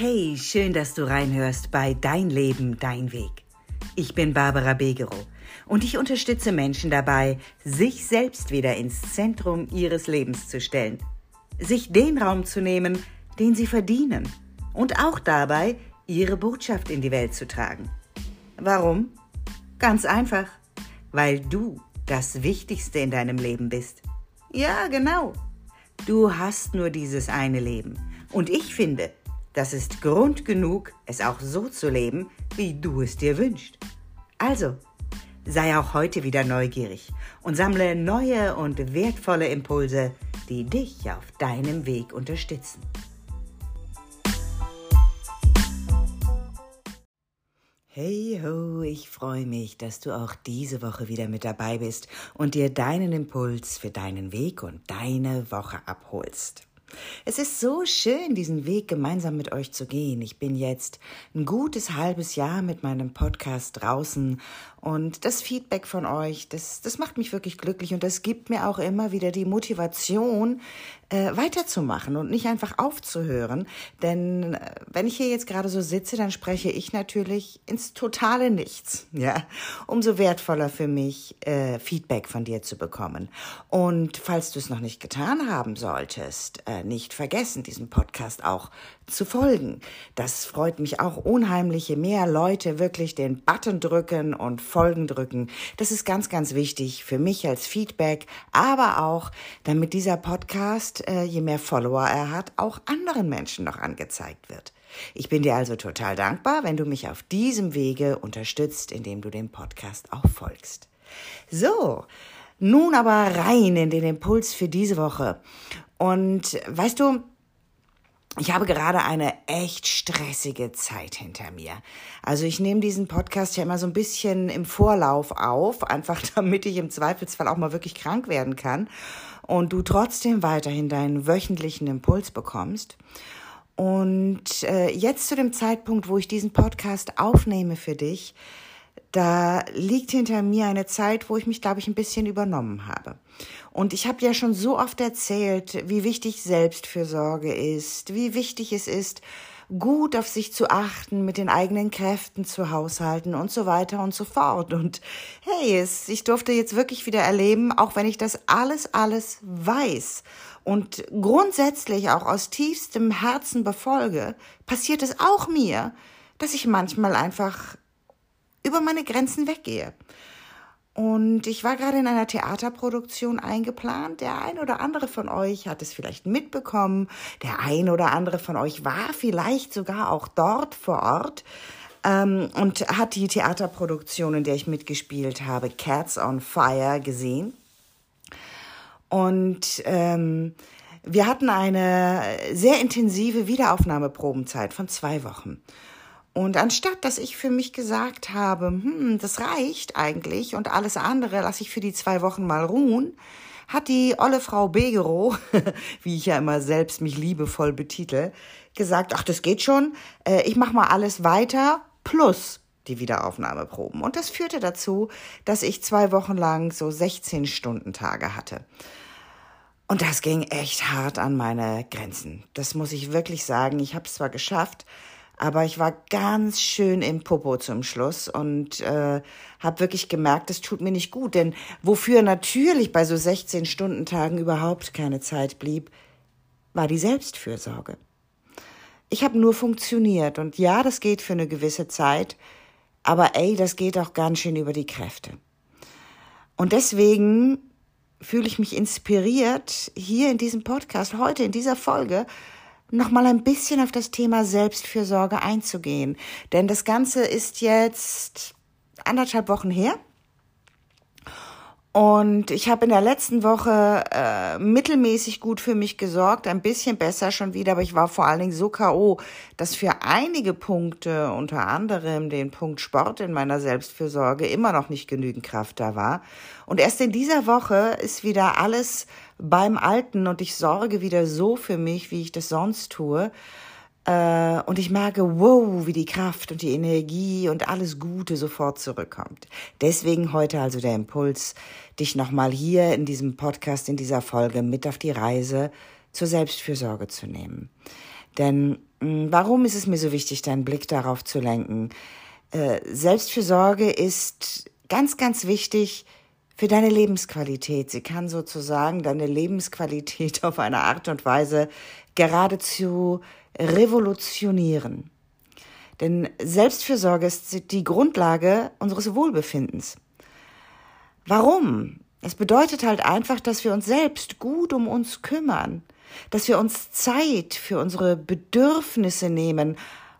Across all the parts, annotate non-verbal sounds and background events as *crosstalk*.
Hey, schön, dass du reinhörst bei Dein Leben, dein Weg. Ich bin Barbara Begerow und ich unterstütze Menschen dabei, sich selbst wieder ins Zentrum ihres Lebens zu stellen, sich den Raum zu nehmen, den sie verdienen und auch dabei, ihre Botschaft in die Welt zu tragen. Warum? Ganz einfach, weil du das Wichtigste in deinem Leben bist. Ja, genau. Du hast nur dieses eine Leben. Und ich finde, das ist Grund genug, es auch so zu leben, wie du es dir wünschst. Also, sei auch heute wieder neugierig und sammle neue und wertvolle Impulse, die dich auf deinem Weg unterstützen. Hey ho, ich freue mich, dass du auch diese Woche wieder mit dabei bist und dir deinen Impuls für deinen Weg und deine Woche abholst. Es ist so schön, diesen Weg gemeinsam mit euch zu gehen. Ich bin jetzt ein gutes halbes Jahr mit meinem Podcast draußen und das Feedback von euch, das, das macht mich wirklich glücklich und das gibt mir auch immer wieder die Motivation, äh, weiterzumachen und nicht einfach aufzuhören. Denn äh, wenn ich hier jetzt gerade so sitze, dann spreche ich natürlich ins totale Nichts. *laughs* Ja, umso wertvoller für mich, äh, Feedback von dir zu bekommen. Und falls du es noch nicht getan haben solltest, äh, nicht vergessen, diesem Podcast auch zu folgen. Das freut mich auch unheimlich, je mehr Leute wirklich den Button drücken und Folgen drücken. Das ist ganz, ganz wichtig für mich als Feedback, aber auch, damit dieser Podcast, äh, je mehr Follower er hat, auch anderen Menschen noch angezeigt wird. Ich bin dir also total dankbar, wenn du mich auf diesem Wege unterstützt, indem du dem Podcast auch folgst. So, nun aber rein in den Impuls für diese Woche. Und weißt du, ich habe gerade eine echt stressige Zeit hinter mir. Also ich nehme diesen Podcast ja immer so ein bisschen im Vorlauf auf, einfach *laughs* damit ich im Zweifelsfall auch mal wirklich krank werden kann und du trotzdem weiterhin deinen wöchentlichen Impuls bekommst. Und äh, jetzt zu dem Zeitpunkt, wo ich diesen Podcast aufnehme für dich, da liegt hinter mir eine Zeit, wo ich mich, glaube ich, ein bisschen übernommen habe. Und ich habe ja schon so oft erzählt, wie wichtig Selbstfürsorge ist, wie wichtig es ist, gut auf sich zu achten, mit den eigenen Kräften zu haushalten und so weiter und so fort. Und hey, es, ich durfte jetzt wirklich wieder erleben, auch wenn ich das alles, alles weiß und grundsätzlich auch aus tiefstem Herzen befolge, passiert es auch mir, dass ich manchmal einfach über meine Grenzen weggehe. Und ich war gerade in einer Theaterproduktion eingeplant. Der ein oder andere von euch hat es vielleicht mitbekommen. Der ein oder andere von euch war vielleicht sogar auch dort vor Ort ähm, und hat die Theaterproduktion, in der ich mitgespielt habe, Cats on Fire, gesehen. Und ähm, wir hatten eine sehr intensive Wiederaufnahmeprobenzeit von zwei Wochen. Und anstatt, dass ich für mich gesagt habe, hm, das reicht eigentlich und alles andere lasse ich für die zwei Wochen mal ruhen, hat die olle Frau Begerow, *laughs* wie ich ja immer selbst mich liebevoll betitel, gesagt, ach, das geht schon, äh, ich mache mal alles weiter plus die Wiederaufnahmeproben. Und das führte dazu, dass ich zwei Wochen lang so 16 Stunden Tage hatte. Und das ging echt hart an meine Grenzen. Das muss ich wirklich sagen. Ich habe es zwar geschafft, aber ich war ganz schön im Popo zum Schluss und äh, habe wirklich gemerkt, das tut mir nicht gut. Denn wofür natürlich bei so 16 Stunden Tagen überhaupt keine Zeit blieb, war die Selbstfürsorge. Ich habe nur funktioniert und ja, das geht für eine gewisse Zeit, aber ey, das geht auch ganz schön über die Kräfte. Und deswegen fühle ich mich inspiriert, hier in diesem Podcast, heute in dieser Folge, noch mal ein bisschen auf das Thema Selbstfürsorge einzugehen. Denn das Ganze ist jetzt anderthalb Wochen her. Und ich habe in der letzten Woche äh, mittelmäßig gut für mich gesorgt, ein bisschen besser schon wieder, aber ich war vor allen Dingen so KO, dass für einige Punkte, unter anderem den Punkt Sport in meiner Selbstfürsorge, immer noch nicht genügend Kraft da war. Und erst in dieser Woche ist wieder alles beim Alten und ich sorge wieder so für mich, wie ich das sonst tue. Äh, und ich merke, wow, wie die Kraft und die Energie und alles Gute sofort zurückkommt. Deswegen heute also der Impuls, dich nochmal hier in diesem Podcast, in dieser Folge mit auf die Reise zur Selbstfürsorge zu nehmen. Denn hm, warum ist es mir so wichtig, deinen Blick darauf zu lenken? Äh, Selbstfürsorge ist ganz, ganz wichtig für deine Lebensqualität. Sie kann sozusagen deine Lebensqualität *laughs* auf eine Art und Weise geradezu revolutionieren. Denn Selbstfürsorge ist die Grundlage unseres Wohlbefindens. Warum? Es bedeutet halt einfach, dass wir uns selbst gut um uns kümmern, dass wir uns Zeit für unsere Bedürfnisse nehmen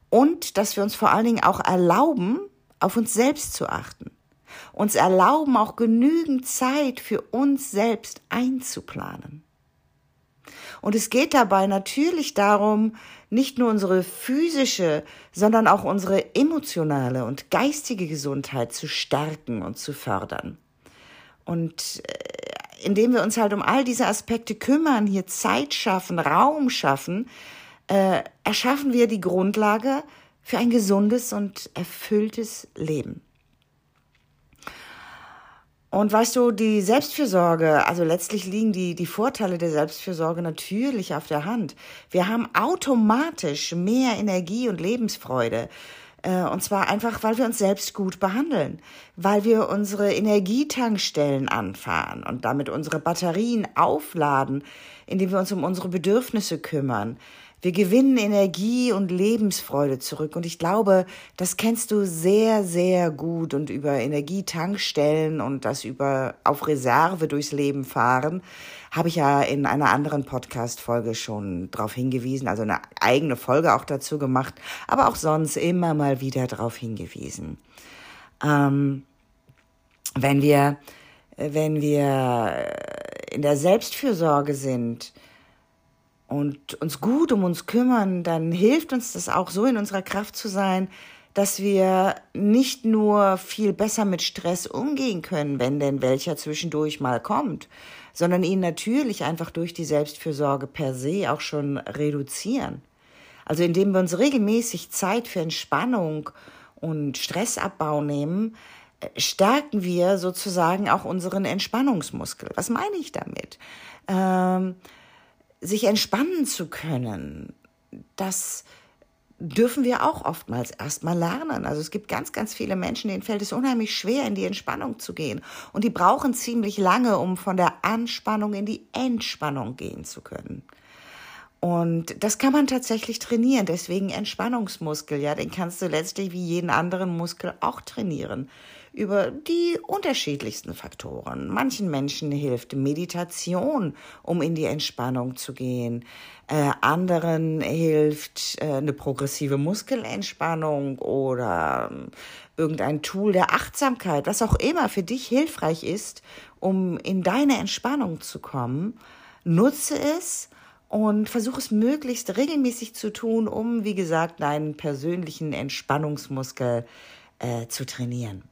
und dass wir uns vor allen Dingen auch erlauben, auf uns selbst zu achten. Uns erlauben, auch genügend Zeit für uns selbst einzuplanen. Und es geht dabei natürlich darum, nicht nur unsere physische, sondern auch unsere emotionale und geistige Gesundheit zu stärken und zu fördern. Und äh, indem wir uns halt um all diese Aspekte kümmern, hier Zeit schaffen, Raum schaffen, äh, erschaffen wir die Grundlage für ein gesundes und erfülltes Leben. Und weißt du, die Selbstfürsorge, also letztlich liegen die, die Vorteile der Selbstfürsorge natürlich auf der Hand. Wir haben automatisch mehr Energie und Lebensfreude. Äh, und zwar einfach, weil wir uns selbst gut behandeln, weil wir unsere Energietankstellen anfahren und damit unsere Batterien aufladen, indem wir uns um unsere Bedürfnisse kümmern, wir gewinnen Energie und Lebensfreude zurück. Und ich glaube, das kennst du sehr, sehr gut. Und über Energietankstellen und das über auf Reserve durchs Leben fahren, habe ich ja in einer anderen Podcast-Folge schon darauf hingewiesen, also eine eigene Folge auch dazu gemacht, aber auch sonst immer mal wieder darauf hingewiesen. Ähm, wenn wir, wenn wir in der Selbstfürsorge sind, und uns gut um uns kümmern, dann hilft uns das auch so in unserer Kraft zu sein, dass wir nicht nur viel besser mit Stress umgehen können, wenn denn welcher zwischendurch mal kommt, sondern ihn natürlich einfach durch die Selbstfürsorge per se auch schon reduzieren. Also indem wir uns regelmäßig Zeit für Entspannung und Stressabbau nehmen, stärken wir sozusagen auch unseren Entspannungsmuskel. Was meine ich damit? Ähm, sich entspannen zu können, das dürfen wir auch oftmals erstmal lernen. Also es gibt ganz, ganz viele Menschen, denen fällt es unheimlich schwer, in die Entspannung zu gehen. Und die brauchen ziemlich lange, um von der Anspannung in die Entspannung gehen zu können. Und das kann man tatsächlich trainieren. Deswegen Entspannungsmuskel, ja, den kannst du letztlich wie jeden anderen Muskel auch trainieren über die unterschiedlichsten Faktoren. Manchen Menschen hilft Meditation, um in die Entspannung zu gehen. Äh, anderen hilft äh, eine progressive Muskelentspannung oder äh, irgendein Tool der Achtsamkeit, was auch immer für dich hilfreich ist, um in deine Entspannung zu kommen. Nutze es und versuche es möglichst regelmäßig zu tun, um, wie gesagt, deinen persönlichen Entspannungsmuskel äh, zu trainieren.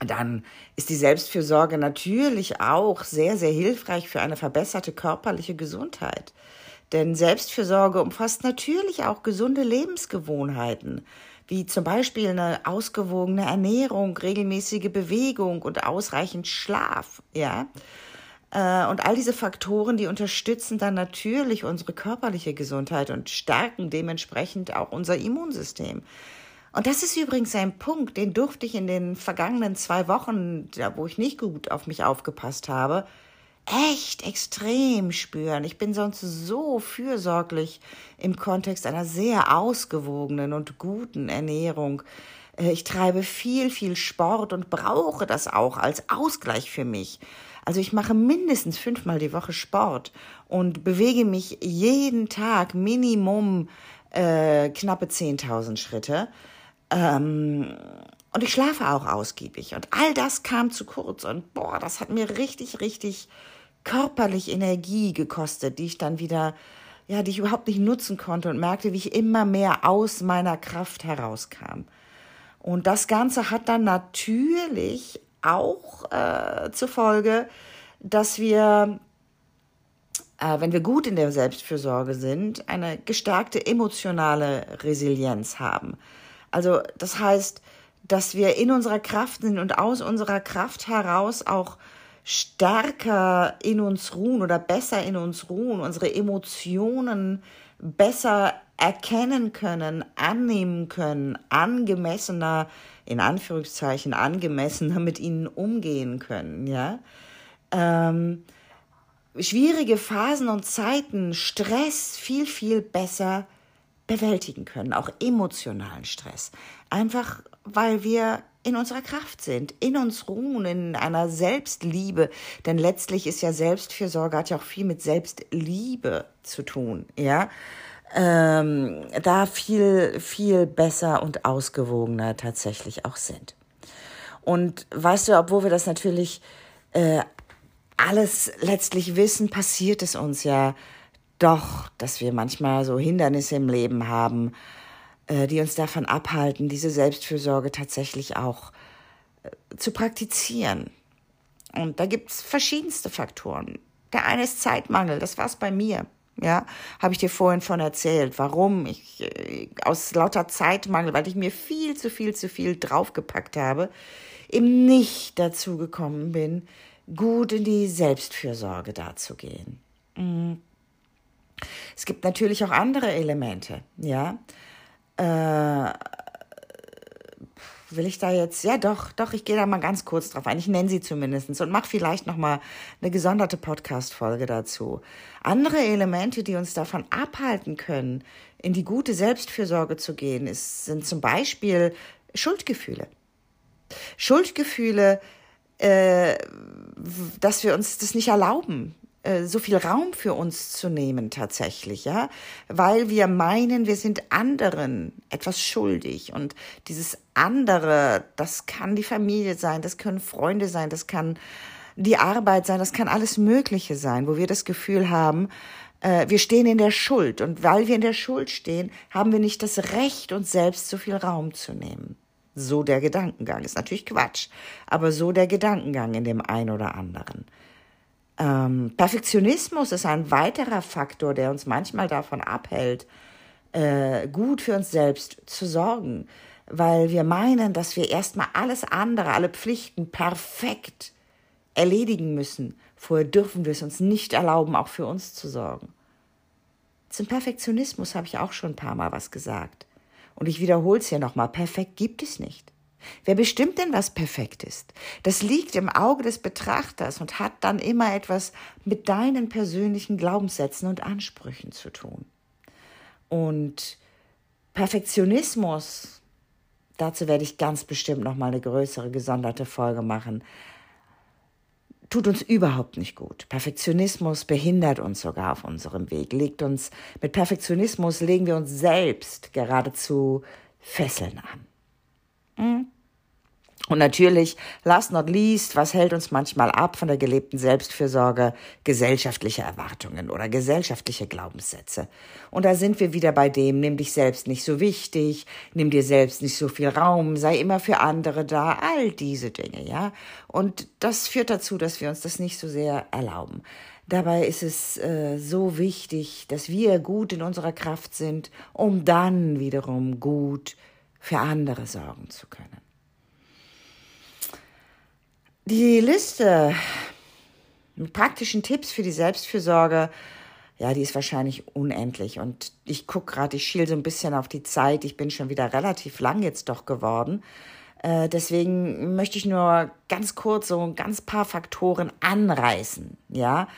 Dann ist die Selbstfürsorge natürlich auch sehr, sehr hilfreich für eine verbesserte körperliche Gesundheit. Denn Selbstfürsorge umfasst natürlich auch gesunde Lebensgewohnheiten, wie zum Beispiel eine ausgewogene Ernährung, regelmäßige Bewegung und ausreichend Schlaf, ja. Äh, und all diese Faktoren, die unterstützen dann natürlich unsere körperliche Gesundheit und stärken dementsprechend auch unser Immunsystem. Und das ist übrigens ein Punkt, den durfte ich in den vergangenen zwei Wochen, wo ich nicht gut auf mich aufgepasst habe, echt extrem spüren. Ich bin sonst so fürsorglich im Kontext einer sehr ausgewogenen und guten Ernährung. Äh, ich treibe viel, viel Sport und brauche das auch als Ausgleich für mich. Also ich mache mindestens fünfmal die Woche Sport und bewege mich jeden Tag Minimum äh, knappe 10.000 Schritte. Ähm, und ich schlafe auch ausgiebig. Und all das kam zu kurz. Und boah, das hat mir richtig, richtig körperlich Energie gekostet, die ich dann wieder, ja, die ich überhaupt nicht nutzen konnte und merkte, wie ich immer mehr aus meiner Kraft herauskam. Und das Ganze hat dann natürlich auch äh, zur Folge, dass wir, äh, wenn wir gut in der Selbstfürsorge sind, eine gestärkte emotionale Resilienz haben. Also das heißt, dass wir in unserer Kraft sind und aus unserer Kraft heraus auch stärker in uns ruhen oder besser in uns ruhen, unsere Emotionen besser erkennen können, annehmen können, angemessener, in Anführungszeichen, angemessener mit ihnen umgehen können, ja. Ähm, schwierige Phasen und Zeiten, Stress viel, viel besser bewältigen können, auch emotionalen Stress. Einfach weil wir in unserer Kraft sind, in uns ruhen, in einer Selbstliebe. Denn letztlich ist ja Selbstfürsorge hat ja auch viel mit Selbstliebe zu tun, ja. Ähm, da viel, viel besser und ausgewogener tatsächlich auch sind. Und weißt du, obwohl wir das natürlich äh, alles letztlich wissen, passiert es uns ja doch, dass wir manchmal so Hindernisse im Leben haben, äh, die uns davon abhalten, diese Selbstfürsorge tatsächlich auch äh, zu praktizieren. Und da gibt's verschiedenste Faktoren. Der eine ist Zeitmangel, das war's bei mir. Ja, habe ich dir vorhin von erzählt, warum ich äh, aus lauter Zeitmangel, weil ich mir viel zu viel zu viel draufgepackt habe, eben nicht dazu gekommen bin, gut in die Selbstfürsorge dazugehen. Mhm. Es gibt natürlich auch andere Elemente, ja. Äh, will ich da jetzt, ja doch, doch, ich gehe da mal ganz kurz drauf ein. Ich nenne sie zumindest und mache vielleicht nochmal eine gesonderte Podcast-Folge dazu. Andere Elemente, die uns davon abhalten können, in die gute Selbstfürsorge zu gehen, ist, sind zum Beispiel Schuldgefühle. Schuldgefühle, äh, dass wir uns das nicht erlauben, so viel Raum für uns zu nehmen tatsächlich, ja, weil wir meinen, wir sind anderen etwas schuldig und dieses andere, das kann die Familie sein, das können Freunde sein, das kann die Arbeit sein, das kann alles Mögliche sein, wo wir das Gefühl haben, äh, wir stehen in der Schuld und weil wir in der Schuld stehen, haben wir nicht das Recht, uns selbst so viel Raum zu nehmen. So der Gedankengang ist natürlich Quatsch, aber so der Gedankengang in dem einen oder anderen. Ähm, Perfektionismus ist ein weiterer Faktor, der uns manchmal davon abhält, äh, gut für uns selbst zu sorgen, weil wir meinen, dass wir erstmal alles andere, alle Pflichten perfekt erledigen müssen. Vorher dürfen wir es uns nicht erlauben, auch für uns zu sorgen. Zum Perfektionismus habe ich auch schon ein paar Mal was gesagt. Und ich wiederhole es hier nochmal, perfekt gibt es nicht. Wer bestimmt denn, was perfekt ist? Das liegt im Auge des Betrachters und hat dann immer etwas mit deinen persönlichen Glaubenssätzen und Ansprüchen zu tun. Und Perfektionismus, dazu werde ich ganz bestimmt noch mal eine größere gesonderte Folge machen, tut uns überhaupt nicht gut. Perfektionismus behindert uns sogar auf unserem Weg, legt uns mit Perfektionismus legen wir uns selbst geradezu Fesseln an. Hm? Und natürlich, last not least, was hält uns manchmal ab von der gelebten Selbstfürsorge? Gesellschaftliche Erwartungen oder gesellschaftliche Glaubenssätze. Und da sind wir wieder bei dem, nimm dich selbst nicht so wichtig, nimm dir selbst nicht so viel Raum, sei immer für andere da, all diese Dinge, ja. Und das führt dazu, dass wir uns das nicht so sehr erlauben. Dabei ist es äh, so wichtig, dass wir gut in unserer Kraft sind, um dann wiederum gut für andere sorgen zu können. Die Liste mit praktischen Tipps für die Selbstfürsorge, ja, die ist wahrscheinlich unendlich. Und ich gucke gerade, ich schiel so ein bisschen auf die Zeit. Ich bin schon wieder relativ lang jetzt doch geworden. Äh, deswegen möchte ich nur ganz kurz so ein ganz paar Faktoren anreißen, ja.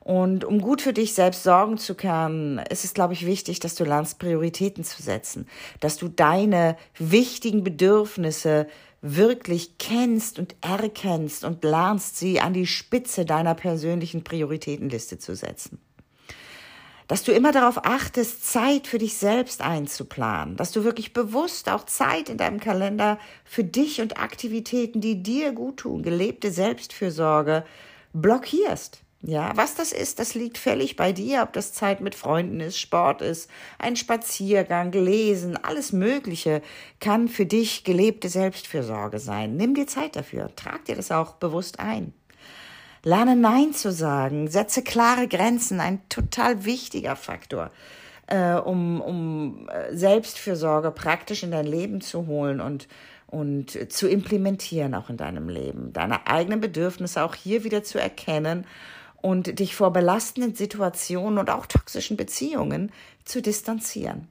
Und um gut für dich selbst sorgen zu können, ist es, glaube ich, wichtig, dass du lernst, Prioritäten zu setzen, dass du deine wichtigen Bedürfnisse wirklich kennst und erkennst und lernst, sie an die Spitze deiner persönlichen Prioritätenliste zu setzen. Dass du immer darauf achtest, Zeit für dich selbst einzuplanen, dass du wirklich bewusst auch Zeit in deinem Kalender für dich und Aktivitäten, die dir gut tun, gelebte Selbstfürsorge, blockierst. Ja, was das ist, das liegt völlig bei dir, ob das Zeit mit Freunden ist, Sport ist, ein Spaziergang, Lesen, alles Mögliche kann für dich gelebte Selbstfürsorge sein. Nimm dir Zeit dafür, trag dir das auch bewusst ein. Lerne Nein zu sagen, setze klare Grenzen, ein total wichtiger Faktor, äh, um, um äh, Selbstfürsorge praktisch in dein Leben zu holen und und zu implementieren auch in deinem Leben, deine eigenen Bedürfnisse auch hier wieder zu erkennen und dich vor belastenden Situationen und auch toxischen Beziehungen zu distanzieren.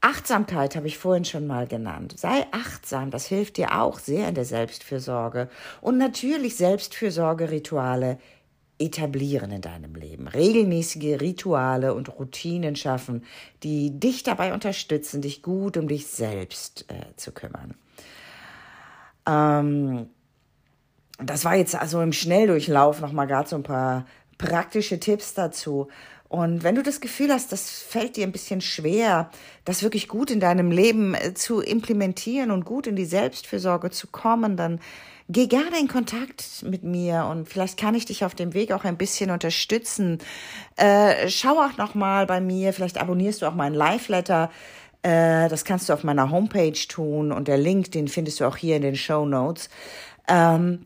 Achtsamkeit habe ich vorhin schon mal genannt. Sei achtsam, das hilft dir auch sehr in der Selbstfürsorge. Und natürlich Selbstfürsorgerituale etablieren in deinem Leben. Regelmäßige Rituale und Routinen schaffen, die dich dabei unterstützen, dich gut um dich selbst äh, zu kümmern. Ähm, das war jetzt also im Schnelldurchlauf nochmal gerade so ein paar praktische Tipps dazu. Und wenn du das Gefühl hast, das fällt dir ein bisschen schwer, das wirklich gut in deinem Leben äh, zu implementieren und gut in die Selbstfürsorge zu kommen, dann geh gerne in Kontakt mit mir und vielleicht kann ich dich auf dem Weg auch ein bisschen unterstützen. Äh, schau auch noch mal bei mir, vielleicht abonnierst du auch meinen Live-Letter. Äh, das kannst du auf meiner Homepage tun und der Link, den findest du auch hier in den Show Notes. Ähm,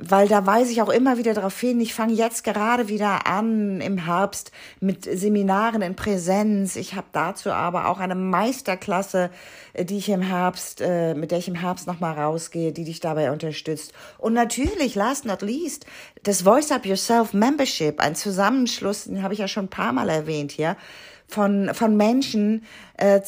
weil da weise ich auch immer wieder darauf hin, ich fange jetzt gerade wieder an im Herbst mit Seminaren in Präsenz. Ich habe dazu aber auch eine Meisterklasse, äh, die ich im Herbst, äh, mit der ich im Herbst nochmal rausgehe, die dich dabei unterstützt. Und natürlich, last not least, das Voice Up Yourself Membership, ein Zusammenschluss, den habe ich ja schon ein paar Mal erwähnt hier von, von Menschen, äh,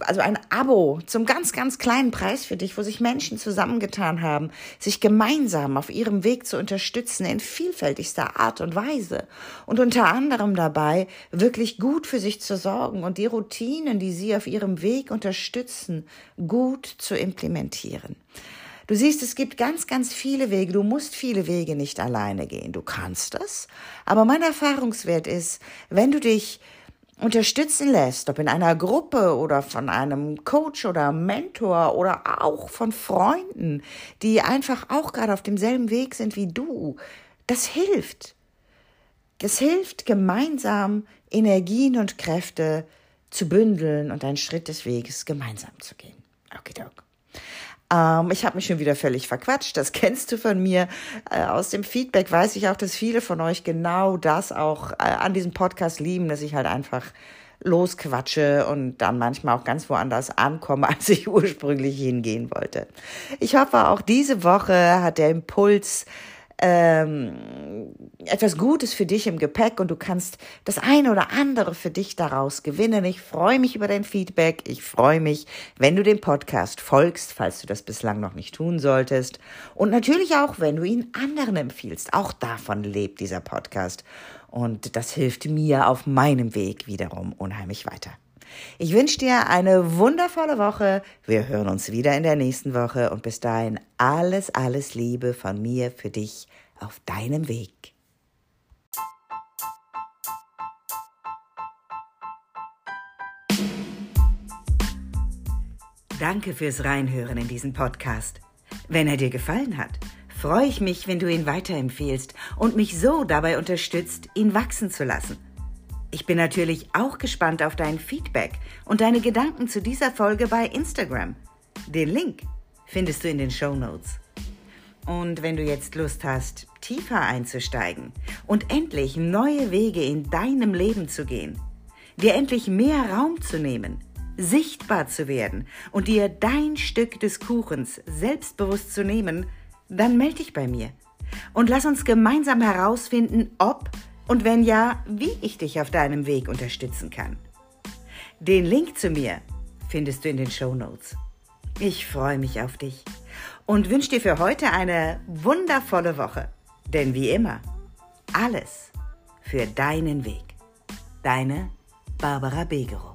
also ein Abo zum ganz, ganz kleinen Preis für dich, wo sich Menschen zusammengetan haben, sich gemeinsam auf ihrem Weg zu unterstützen in vielfältigster Art und Weise und unter anderem dabei wirklich gut für sich zu sorgen und die Routinen, die sie auf ihrem Weg unterstützen, gut zu implementieren. Du siehst, es gibt ganz, ganz viele Wege. Du musst viele Wege nicht alleine gehen. Du kannst es. Aber mein Erfahrungswert ist, wenn du dich unterstützen lässt, ob in einer Gruppe oder von einem Coach oder Mentor oder auch von Freunden, die einfach auch gerade auf demselben Weg sind wie du, das hilft. Es hilft, gemeinsam Energien und Kräfte zu bündeln und einen Schritt des Weges gemeinsam zu gehen. Okay, okay. Ähm, ich habe mich schon wieder völlig verquatscht. Das *laughs* kennst du von mir. Äh, aus dem Feedback weiß ich auch, dass viele von euch genau das auch äh, an diesem Podcast lieben, dass ich halt einfach losquatsche und dann manchmal auch ganz woanders ankomme, *laughs* als ich ursprünglich hingehen wollte. Ich hoffe, auch diese Woche hat der Impuls ähm, etwas Gutes für dich im Gepäck und du kannst das eine oder andere für dich daraus gewinnen. Ich freue mich über dein Feedback. Ich freue mich, wenn du dem Podcast folgst, falls du das bislang noch nicht tun solltest. Und natürlich auch, wenn du ihn anderen empfiehlst. Auch davon lebt dieser Podcast. Und das hilft mir auf meinem Weg wiederum unheimlich weiter. Ich wünsche dir eine wundervolle Woche. Wir hören uns wieder in der nächsten Woche und bis dahin alles, alles Liebe von mir für dich auf deinem Weg. Danke fürs Reinhören in diesen Podcast. Wenn er dir gefallen hat, freue ich mich, wenn du ihn weiterempfehlst und mich so dabei unterstützt, ihn wachsen zu lassen. Ich bin natürlich auch gespannt auf dein Feedback und deine Gedanken zu dieser Folge bei Instagram. Den Link findest du in den Show Notes. Und wenn du jetzt Lust hast, tiefer einzusteigen und endlich neue Wege in deinem Leben zu gehen, dir endlich mehr Raum zu nehmen, sichtbar zu werden und dir dein Stück des Kuchens selbstbewusst zu nehmen, dann melde dich bei mir und lass uns gemeinsam herausfinden, ob und wenn ja, wie ich dich auf deinem Weg unterstützen kann. Den Link zu mir findest du in den Show Notes. Ich freue mich auf dich und wünsche dir für heute eine wundervolle Woche. Denn wie immer, alles für deinen Weg. Deine Barbara Begerow.